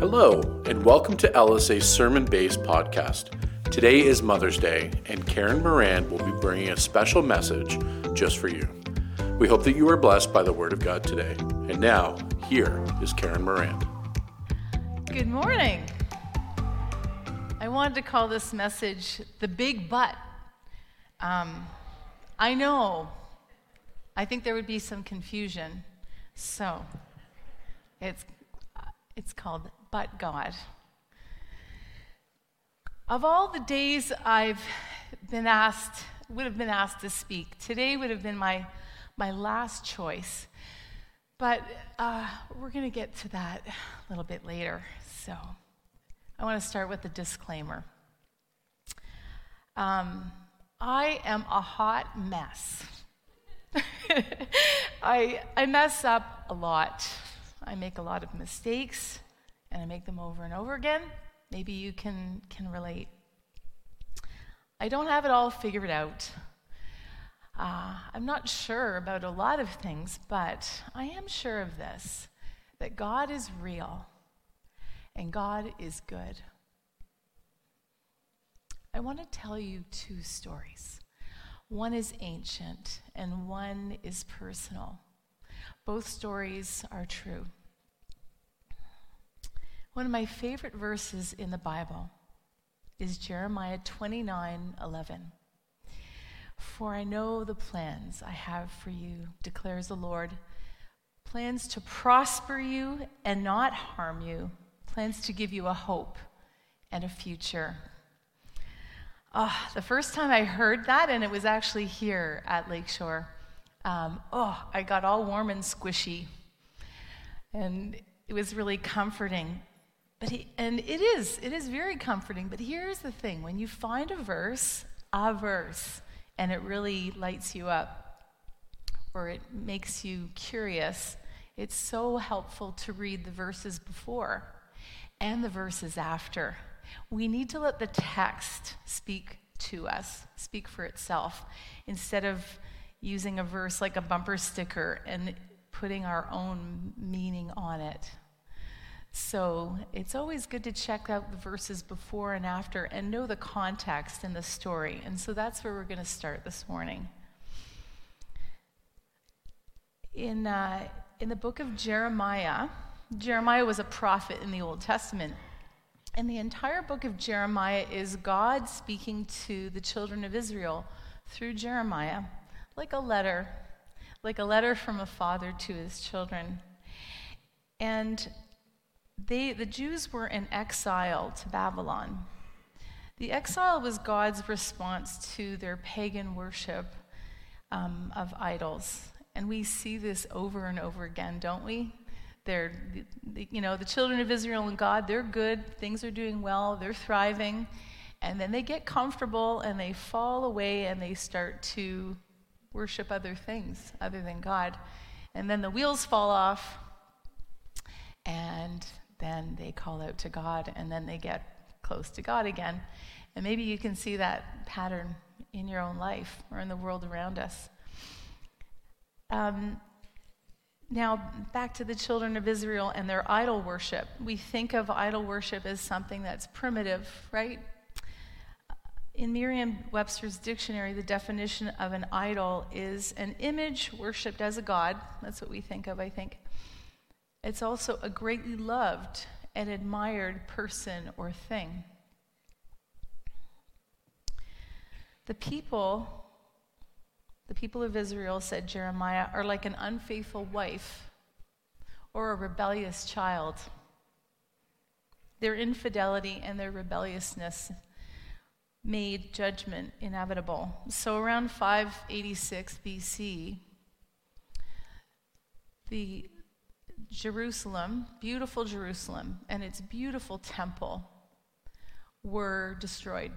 Hello, and welcome to LSA's sermon based podcast. Today is Mother's Day, and Karen Morand will be bringing a special message just for you. We hope that you are blessed by the Word of God today. And now, here is Karen Morand. Good morning. I wanted to call this message The Big But. Um, I know, I think there would be some confusion. So, it's, it's called But God. Of all the days I've been asked, would have been asked to speak, today would have been my, my last choice. But uh, we're going to get to that a little bit later. So I want to start with a disclaimer. Um, I am a hot mess. I, I mess up a lot. I make a lot of mistakes, and I make them over and over again. Maybe you can, can relate. I don't have it all figured out. Uh, I'm not sure about a lot of things, but I am sure of this that God is real and God is good. I want to tell you two stories. One is ancient and one is personal. Both stories are true. One of my favorite verses in the Bible is Jeremiah 29 11. For I know the plans I have for you, declares the Lord plans to prosper you and not harm you, plans to give you a hope and a future. Oh, the first time I heard that, and it was actually here at Lakeshore, um, oh, I got all warm and squishy. And it was really comforting. But he, and it is, it is very comforting. But here's the thing when you find a verse, a verse, and it really lights you up, or it makes you curious, it's so helpful to read the verses before and the verses after. We need to let the text speak to us, speak for itself, instead of using a verse like a bumper sticker and putting our own meaning on it. So it's always good to check out the verses before and after and know the context and the story. And so that's where we're going to start this morning. In, uh, in the book of Jeremiah, Jeremiah was a prophet in the Old Testament. And the entire book of Jeremiah is God speaking to the children of Israel through Jeremiah, like a letter, like a letter from a father to his children. And they, the Jews were in exile to Babylon. The exile was God's response to their pagan worship um, of idols. And we see this over and over again, don't we? They're, you know, the children of Israel and God, they're good, things are doing well, they're thriving. And then they get comfortable and they fall away and they start to worship other things other than God. And then the wheels fall off and then they call out to God and then they get close to God again. And maybe you can see that pattern in your own life or in the world around us. Um, now, back to the children of Israel and their idol worship. We think of idol worship as something that's primitive, right? In Merriam Webster's dictionary, the definition of an idol is an image worshiped as a god. That's what we think of, I think. It's also a greatly loved and admired person or thing. The people the people of Israel, said Jeremiah, are like an unfaithful wife or a rebellious child. Their infidelity and their rebelliousness made judgment inevitable. So, around 586 BC, the Jerusalem, beautiful Jerusalem, and its beautiful temple were destroyed.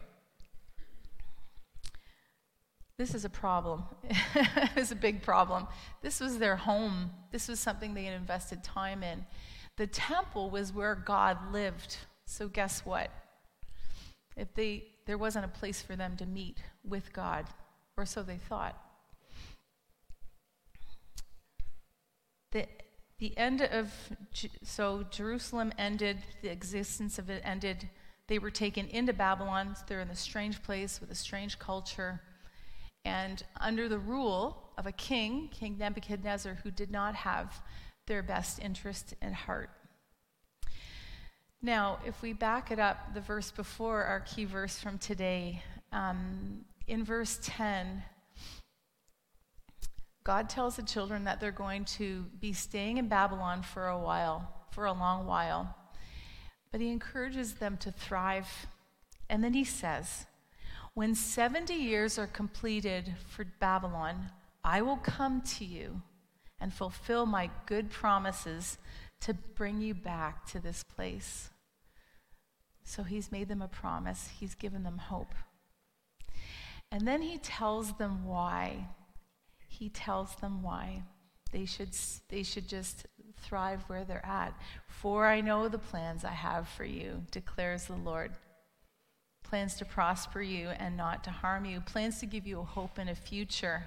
This is a problem. it's a big problem. This was their home. This was something they had invested time in. The temple was where God lived. So guess what? If they there wasn't a place for them to meet with God, or so they thought. The, the end of, so Jerusalem ended, the existence of it ended. They were taken into Babylon. They're in a strange place with a strange culture. And under the rule of a king, King Nebuchadnezzar, who did not have their best interest at heart. Now, if we back it up, the verse before our key verse from today, um, in verse 10, God tells the children that they're going to be staying in Babylon for a while, for a long while. But he encourages them to thrive. And then he says, When 70 years are completed for Babylon, I will come to you and fulfill my good promises to bring you back to this place. So he's made them a promise, he's given them hope. And then he tells them why he tells them why. They should, they should just thrive where they're at. For I know the plans I have for you, declares the Lord. Plans to prosper you and not to harm you, plans to give you a hope and a future.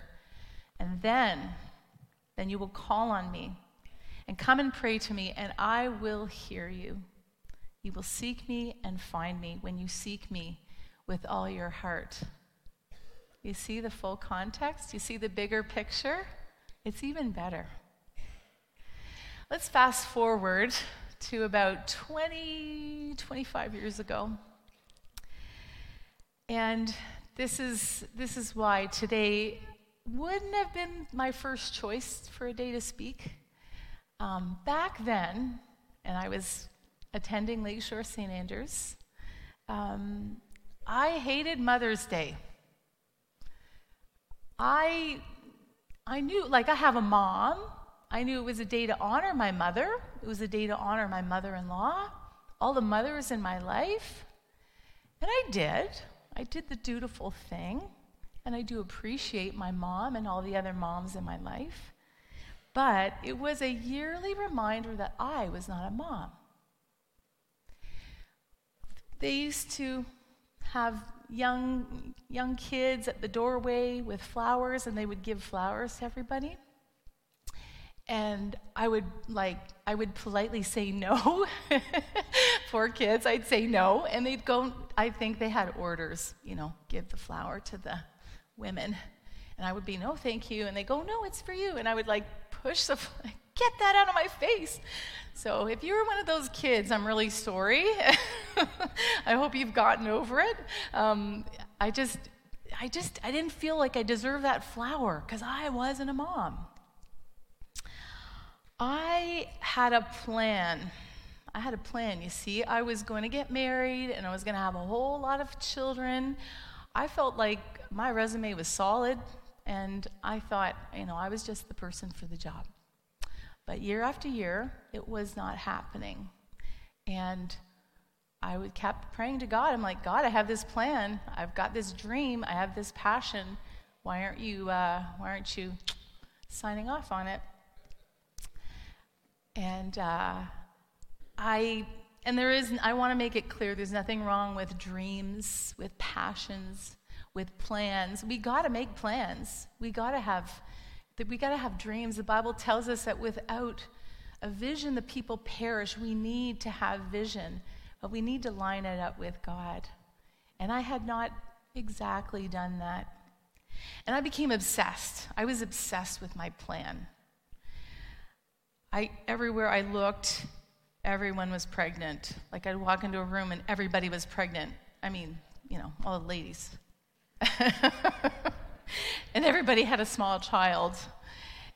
And then, then you will call on me and come and pray to me, and I will hear you. You will seek me and find me when you seek me with all your heart. You see the full context? You see the bigger picture? It's even better. Let's fast forward to about 20, 25 years ago. And this is, this is why today wouldn't have been my first choice for a day to speak. Um, back then, and I was attending Lakeshore St. Andrews, um, I hated Mother's Day. I, I knew, like, I have a mom. I knew it was a day to honor my mother. It was a day to honor my mother in law, all the mothers in my life. And I did. I did the dutiful thing. And I do appreciate my mom and all the other moms in my life. But it was a yearly reminder that I was not a mom. They used to have young, young kids at the doorway with flowers, and they would give flowers to everybody. And I would like, I would politely say no. Poor kids, I'd say no. And they'd go, I think they had orders, you know, give the flower to the women. And I would be, no, thank you. And they go, no, it's for you. And I would like push the, get that out of my face. So if you were one of those kids, I'm really sorry. I hope you've gotten over it. Um, I just, I just, I didn't feel like I deserved that flower because I wasn't a mom. I had a plan. I had a plan. You see, I was going to get married and I was going to have a whole lot of children. I felt like my resume was solid, and I thought, you know, I was just the person for the job. But year after year, it was not happening. And I would kept praying to God. I'm like, God, I have this plan. I've got this dream. I have this passion. Why aren't you? Uh, why aren't you signing off on it? And uh, I and there is. I want to make it clear. There's nothing wrong with dreams, with passions, with plans. We got to make plans. We got to have we got to have dreams. The Bible tells us that without a vision, the people perish. We need to have vision, but we need to line it up with God. And I had not exactly done that. And I became obsessed. I was obsessed with my plan. I, everywhere I looked, everyone was pregnant. Like I'd walk into a room and everybody was pregnant. I mean, you know, all the ladies. and everybody had a small child.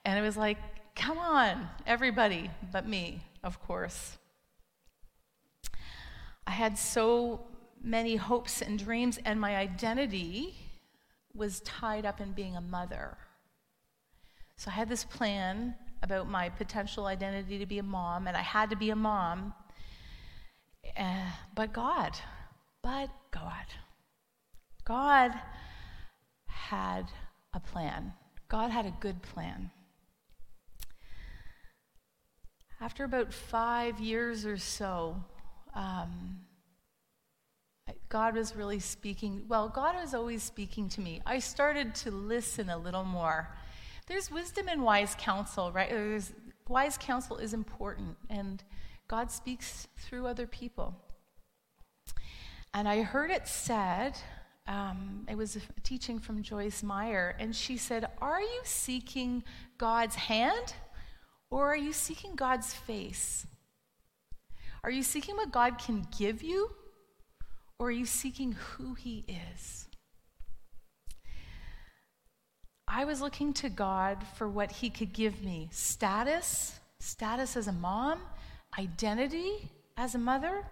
And it was like, come on, everybody but me, of course. I had so many hopes and dreams, and my identity was tied up in being a mother. So I had this plan about my potential identity to be a mom, and I had to be a mom. Uh, but God, but God, God had a plan. God had a good plan. After about five years or so, um, God was really speaking. Well, God was always speaking to me. I started to listen a little more. There's wisdom and wise counsel, right? There's wise counsel is important, and God speaks through other people. And I heard it said, um, it was a teaching from Joyce Meyer, and she said, Are you seeking God's hand or are you seeking God's face? Are you seeking what God can give you or are you seeking who He is? I was looking to God for what He could give me status, status as a mom, identity as a mother,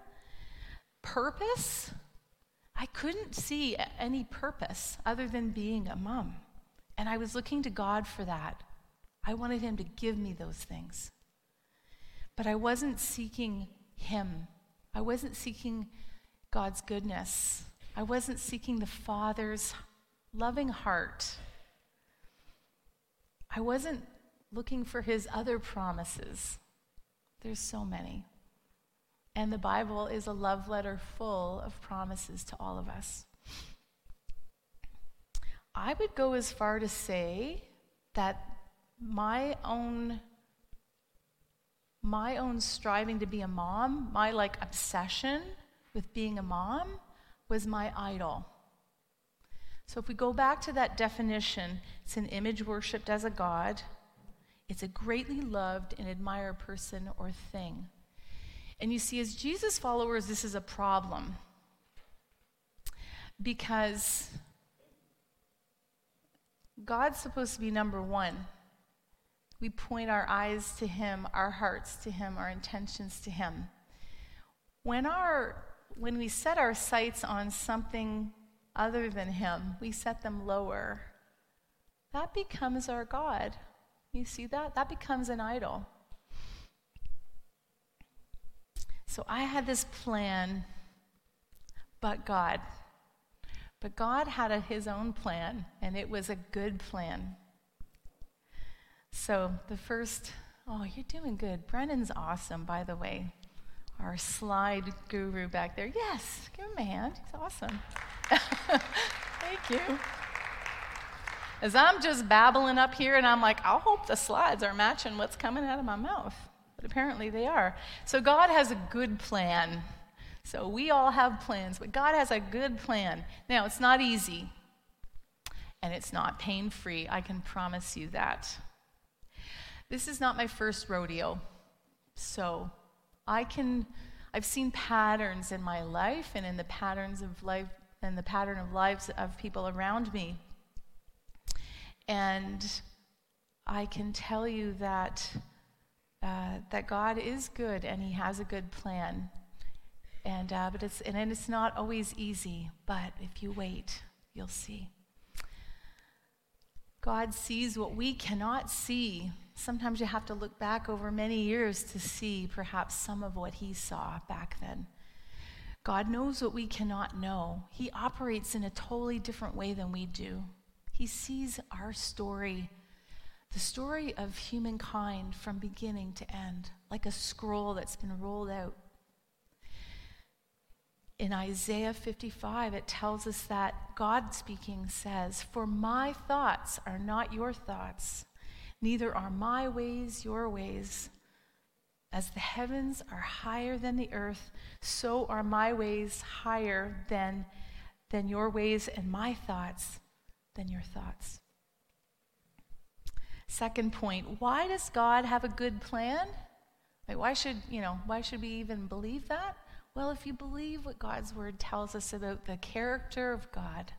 purpose. I couldn't see any purpose other than being a mom. And I was looking to God for that. I wanted Him to give me those things. But I wasn't seeking Him, I wasn't seeking God's goodness, I wasn't seeking the Father's loving heart. I wasn't looking for His other promises. There's so many. And the Bible is a love letter full of promises to all of us. I would go as far to say that my own my own striving to be a mom, my like obsession with being a mom was my idol. So if we go back to that definition, it's an image worshiped as a god. It's a greatly loved and admired person or thing. And you see, as Jesus followers, this is a problem. Because God's supposed to be number one. We point our eyes to Him, our hearts to Him, our intentions to Him. When, our, when we set our sights on something other than Him, we set them lower. That becomes our God. You see that? That becomes an idol. So I had this plan, but God. But God had a, his own plan, and it was a good plan. So the first, oh, you're doing good. Brennan's awesome, by the way. Our slide guru back there. Yes, give him a hand. He's awesome. Thank you. As I'm just babbling up here, and I'm like, I hope the slides are matching what's coming out of my mouth. But apparently they are. So God has a good plan. So we all have plans, but God has a good plan. Now, it's not easy, and it's not pain free. I can promise you that. This is not my first rodeo. So I can, I've seen patterns in my life and in the patterns of life and the pattern of lives of people around me. And I can tell you that, uh, that God is good and He has a good plan. And, uh, but it's, and it's not always easy, but if you wait, you'll see. God sees what we cannot see Sometimes you have to look back over many years to see perhaps some of what he saw back then. God knows what we cannot know. He operates in a totally different way than we do. He sees our story, the story of humankind from beginning to end, like a scroll that's been rolled out. In Isaiah 55, it tells us that God speaking says, For my thoughts are not your thoughts Neither are my ways your ways. As the heavens are higher than the earth, so are my ways higher than, than your ways, and my thoughts than your thoughts. Second point, why does God have a good plan? Like why should, you know, why should we even believe that? Well, if you believe what God's word tells us about the character of God,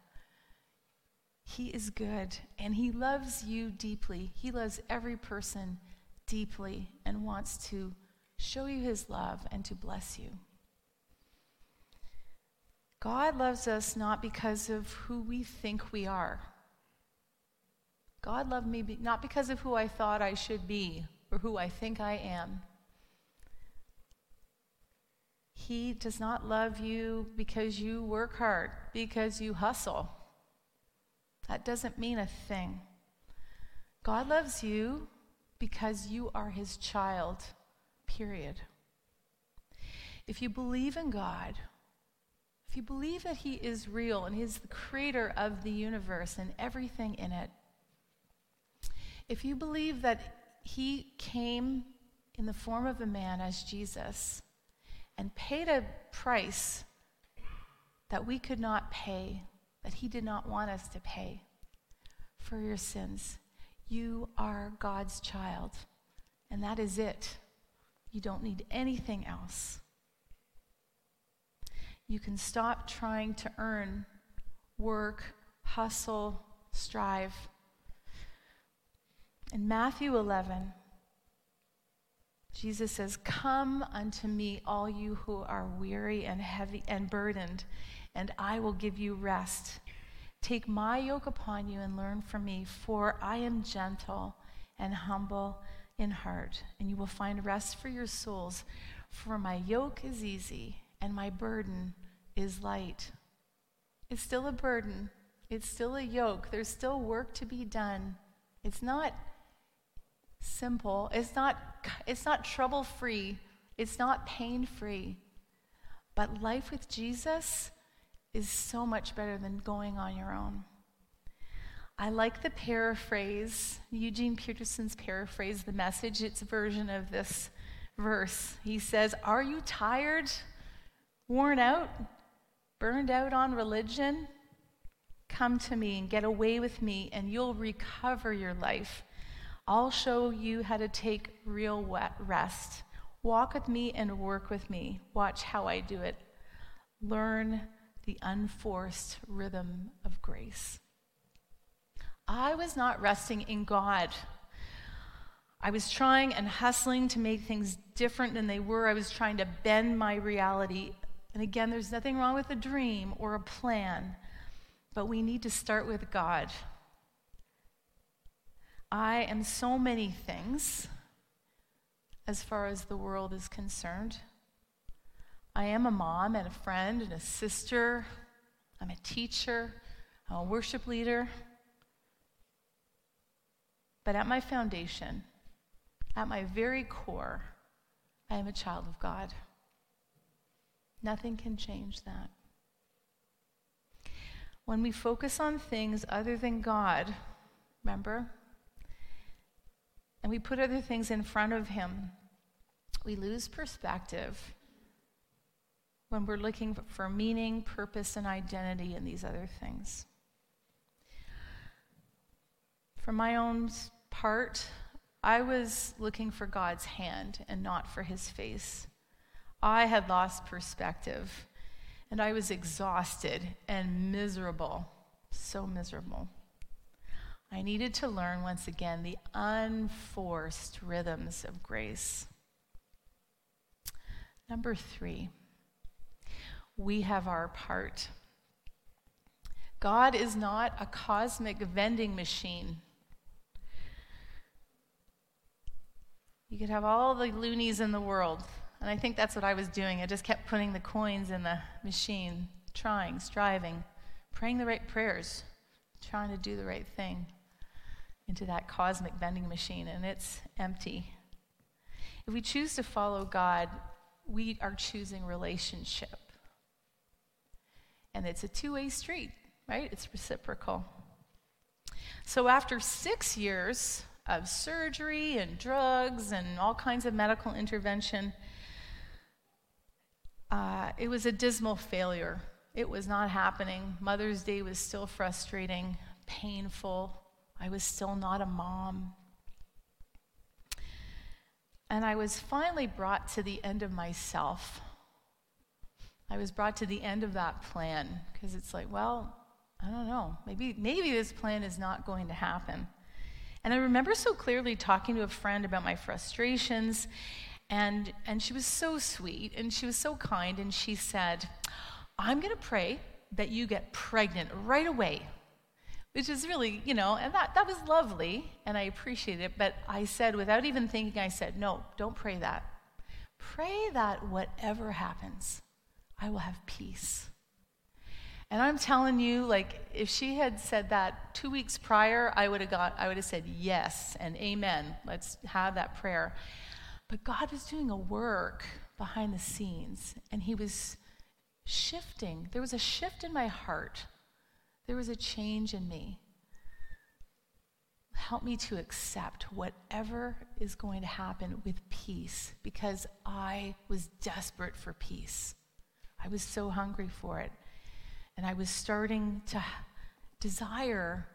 he is good and He loves you deeply. He loves every person deeply and wants to show you His love and to bless you. God loves us not because of who we think we are. God loved me be- not because of who I thought I should be or who I think I am. He does not love you because you work hard, because you hustle. That doesn't mean a thing. God loves you because you are his child, period. If you believe in God, if you believe that he is real and he is the creator of the universe and everything in it, if you believe that he came in the form of a man as Jesus and paid a price that we could not pay, that he did not want us to pay for your sins. You are God's child, and that is it. You don't need anything else. You can stop trying to earn, work, hustle, strive. In Matthew 11, Jesus says, Come unto me, all you who are weary and heavy and burdened, and I will give you rest. Take my yoke upon you and learn from me, for I am gentle and humble in heart, and you will find rest for your souls. For my yoke is easy and my burden is light. It's still a burden, it's still a yoke. There's still work to be done. It's not simple, it's not, it's not trouble free, it's not pain free. But life with Jesus is so much better than going on your own. I like the paraphrase, Eugene Peterson's paraphrase, the message, its version of this verse. He says, Are you tired, worn out, burned out on religion? Come to me and get away with me, and you'll recover your life. I'll show you how to take real rest. Walk with me and work with me. Watch how I do it. Learn the unforced rhythm of grace. I was not resting in God. I was trying and hustling to make things different than they were. I was trying to bend my reality. And again, there's nothing wrong with a dream or a plan, but we need to start with God. I am so many things as far as the world is concerned. I am a mom and a friend and a sister. I'm a teacher. I'm a worship leader. But at my foundation, at my very core, I am a child of God. Nothing can change that. When we focus on things other than God, remember, and we put other things in front of Him, we lose perspective when we're looking for meaning, purpose, and identity in these other things. For my own part, I was looking for God's hand and not for his face. I had lost perspective, and I was exhausted and miserable, so miserable. I needed to learn once again the unforced rhythms of grace. Number three, we have our part. God is not a cosmic vending machine. You could have all the loonies in the world. And I think that's what I was doing. I just kept putting the coins in the machine, trying, striving, praying the right prayers, trying to do the right thing into that cosmic vending machine, and it's empty. If we choose to follow God, we are choosing relationship. And it's a two way street, right? It's reciprocal. So after six years of surgery and drugs and all kinds of medical intervention, uh, it was a dismal failure. It was not happening. Mother's Day was still frustrating, painful. I was still not a mom. And I was finally brought to the end of myself. I was brought to the end of that plan because it's like, well, I don't know. Maybe, maybe this plan is not going to happen. And I remember so clearly talking to a friend about my frustrations, and, and she was so sweet and she was so kind, and she said, I'm going to pray that you get pregnant right away. Which is really, you know, and that, that was lovely, and I appreciate it. But I said, without even thinking, I said, no, don't pray that. Pray that whatever happens, I will have peace. And I'm telling you, like, if she had said that two weeks prior, I would have got, I would have said yes and amen. Let's have that prayer. But God was doing a work behind the scenes, and He was shifting. There was a shift in my heart. There was a change in me. help me to accept whatever is going to happen with peace because I was desperate for peace. I was so hungry for it. And I was starting to desire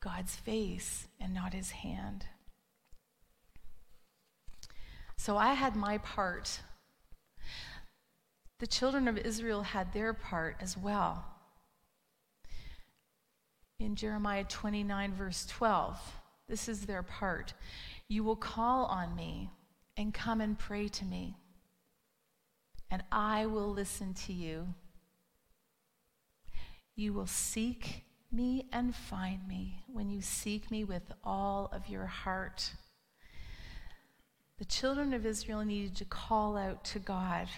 God's face and not his hand. So I had my part. The children of Israel had their part as well. In Jeremiah 29, verse 12, this is their part. You will call on me and come and pray to me, and I will listen to you. You will seek me and find me when you seek me with all of your heart. The children of Israel needed to call out to God.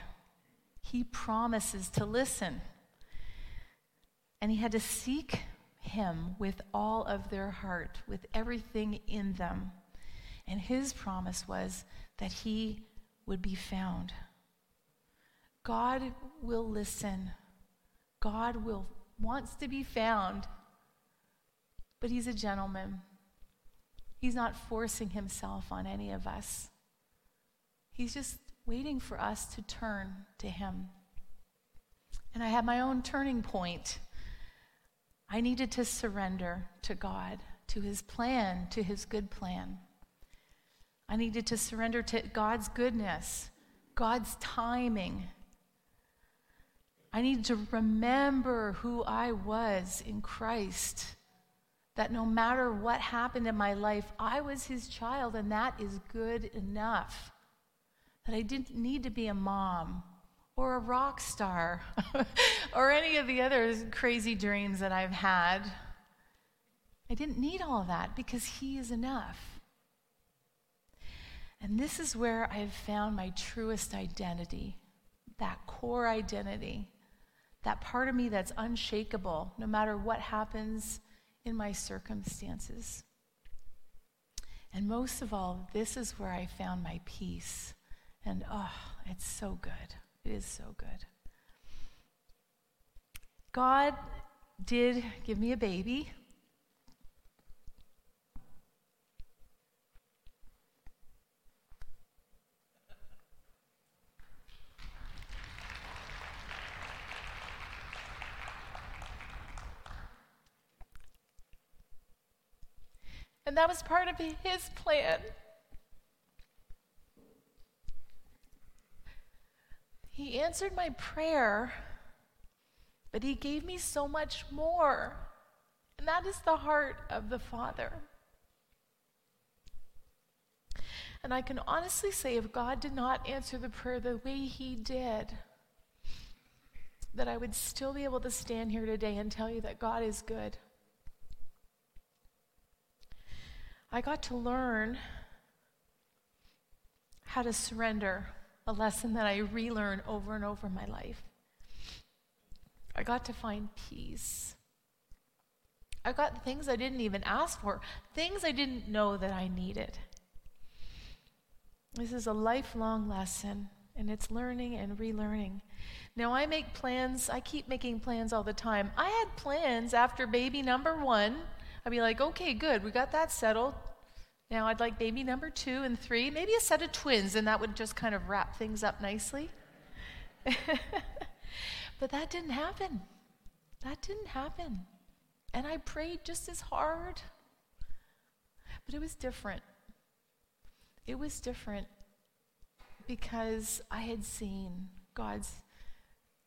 He promises to listen. And he had to seek him with all of their heart, with everything in them. And his promise was that he would be found. God will listen. God will wants to be found but he's a gentleman. He's not forcing himself on any of us. He's just waiting for us to turn to him. And I had my own turning point. I needed to surrender to God, to his plan, to his good plan. I needed to surrender to God's goodness, God's timing. I needed to remember who I was in Christ that no matter what happened in my life, I was his child, and that is good enough. That I didn't need to be a mom or a rock star or any of the other crazy dreams that I've had. I didn't need all that because he is enough. And this is where I've found my truest identity, that core identity, that part of me that's unshakable no matter what happens in my circumstances. And most of all, this is where I found my peace. And oh, it's so good. It is so good. God did give me a baby. And that was part of his plan. He answered my prayer, but he gave me so much more. And that is the heart of the Father. And I can honestly say, if God did not answer the prayer the way He did, that I would still be able to stand here today and tell you that God is good. I got to learn how to surrender, a lesson that I relearn over and over in my life. I got to find peace. I got things I didn't even ask for, things I didn't know that I needed. This is a lifelong lesson, and it's learning and relearning. Now, I make plans, I keep making plans all the time. I had plans after baby number one I'd be like, okay, good, we got that settled. Now I'd like baby number two and three, maybe a set of twins, and that would just kind of wrap things up nicely. but that didn't happen. That didn't happen. And I prayed just as hard. But it was different. It was different because I had seen God's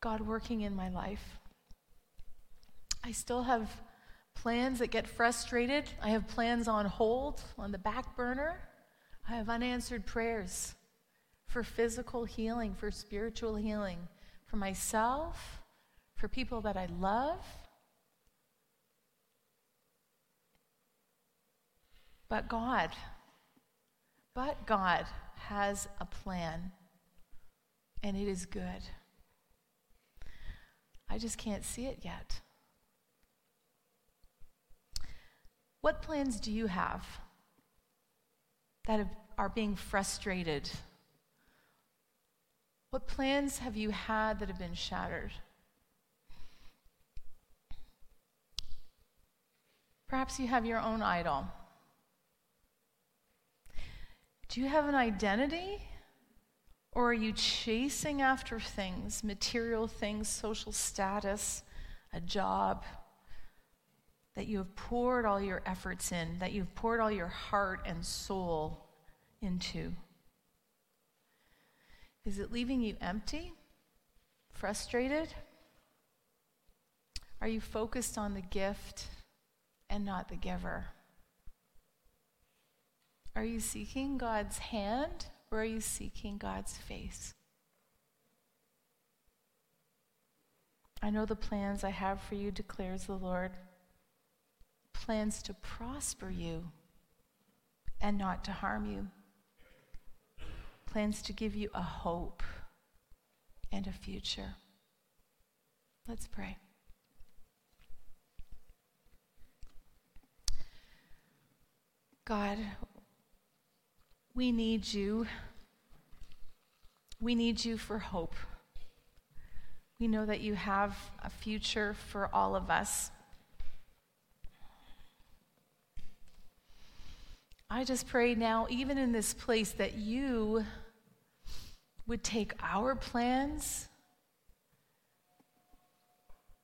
God working in my life. I still have plans that get frustrated. I have plans on hold, on the back burner. I have unanswered prayers for physical healing, for spiritual healing, for myself, for people that I love. But God, but God has a plan, and it is good. I just can't see it yet. What plans do you have that are being frustrated? What plans have you had that have been shattered? Perhaps you have your own idol. Do you have an identity? Or are you chasing after things, material things, social status, a job that you have poured all your efforts in, that you've poured all your heart and soul into? Is it leaving you empty, frustrated? Are you focused on the gift and not the giver? Are you seeking God's hand or are you seeking God's face? I know the plans I have for you, declares the Lord. Plans to prosper you and not to harm you. Plans to give you a hope and a future. Let's pray. God, we need you. We need you for hope. We know that you have a future for all of us. I just pray now, even in this place, that you would take our plans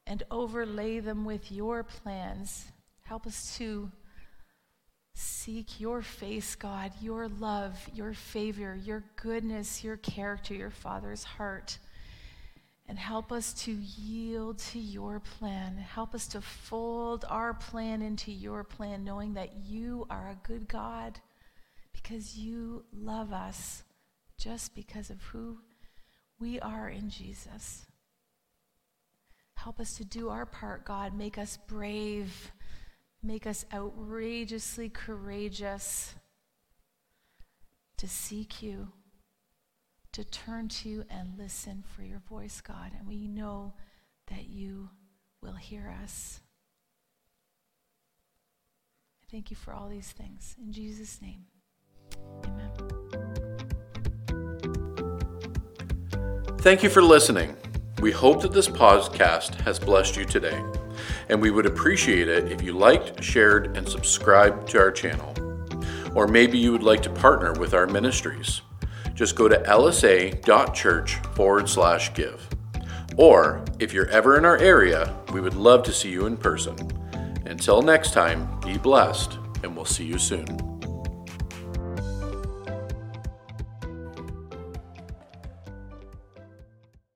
and overlay them with your plans. Help us to seek your face, God, your love, your favor, your goodness, your character, your Father's heart. And help us to yield to your plan. Help us to fold our plan into your plan, knowing that you are a good God because you love us just because of who we are in Jesus. Help us to do our part, God. Make us brave Make us outrageously courageous to seek you, to turn to and listen for your voice, God. And we know that you will hear us. I thank you for all these things. In Jesus' name, amen. Thank you for listening. We hope that this podcast has blessed you today and we would appreciate it if you liked, shared, and subscribed to our channel. Or maybe you would like to partner with our ministries. Just go to lsa.church forward slash give. Or if you're ever in our area, we would love to see you in person. Until next time, be blessed, and we'll see you soon.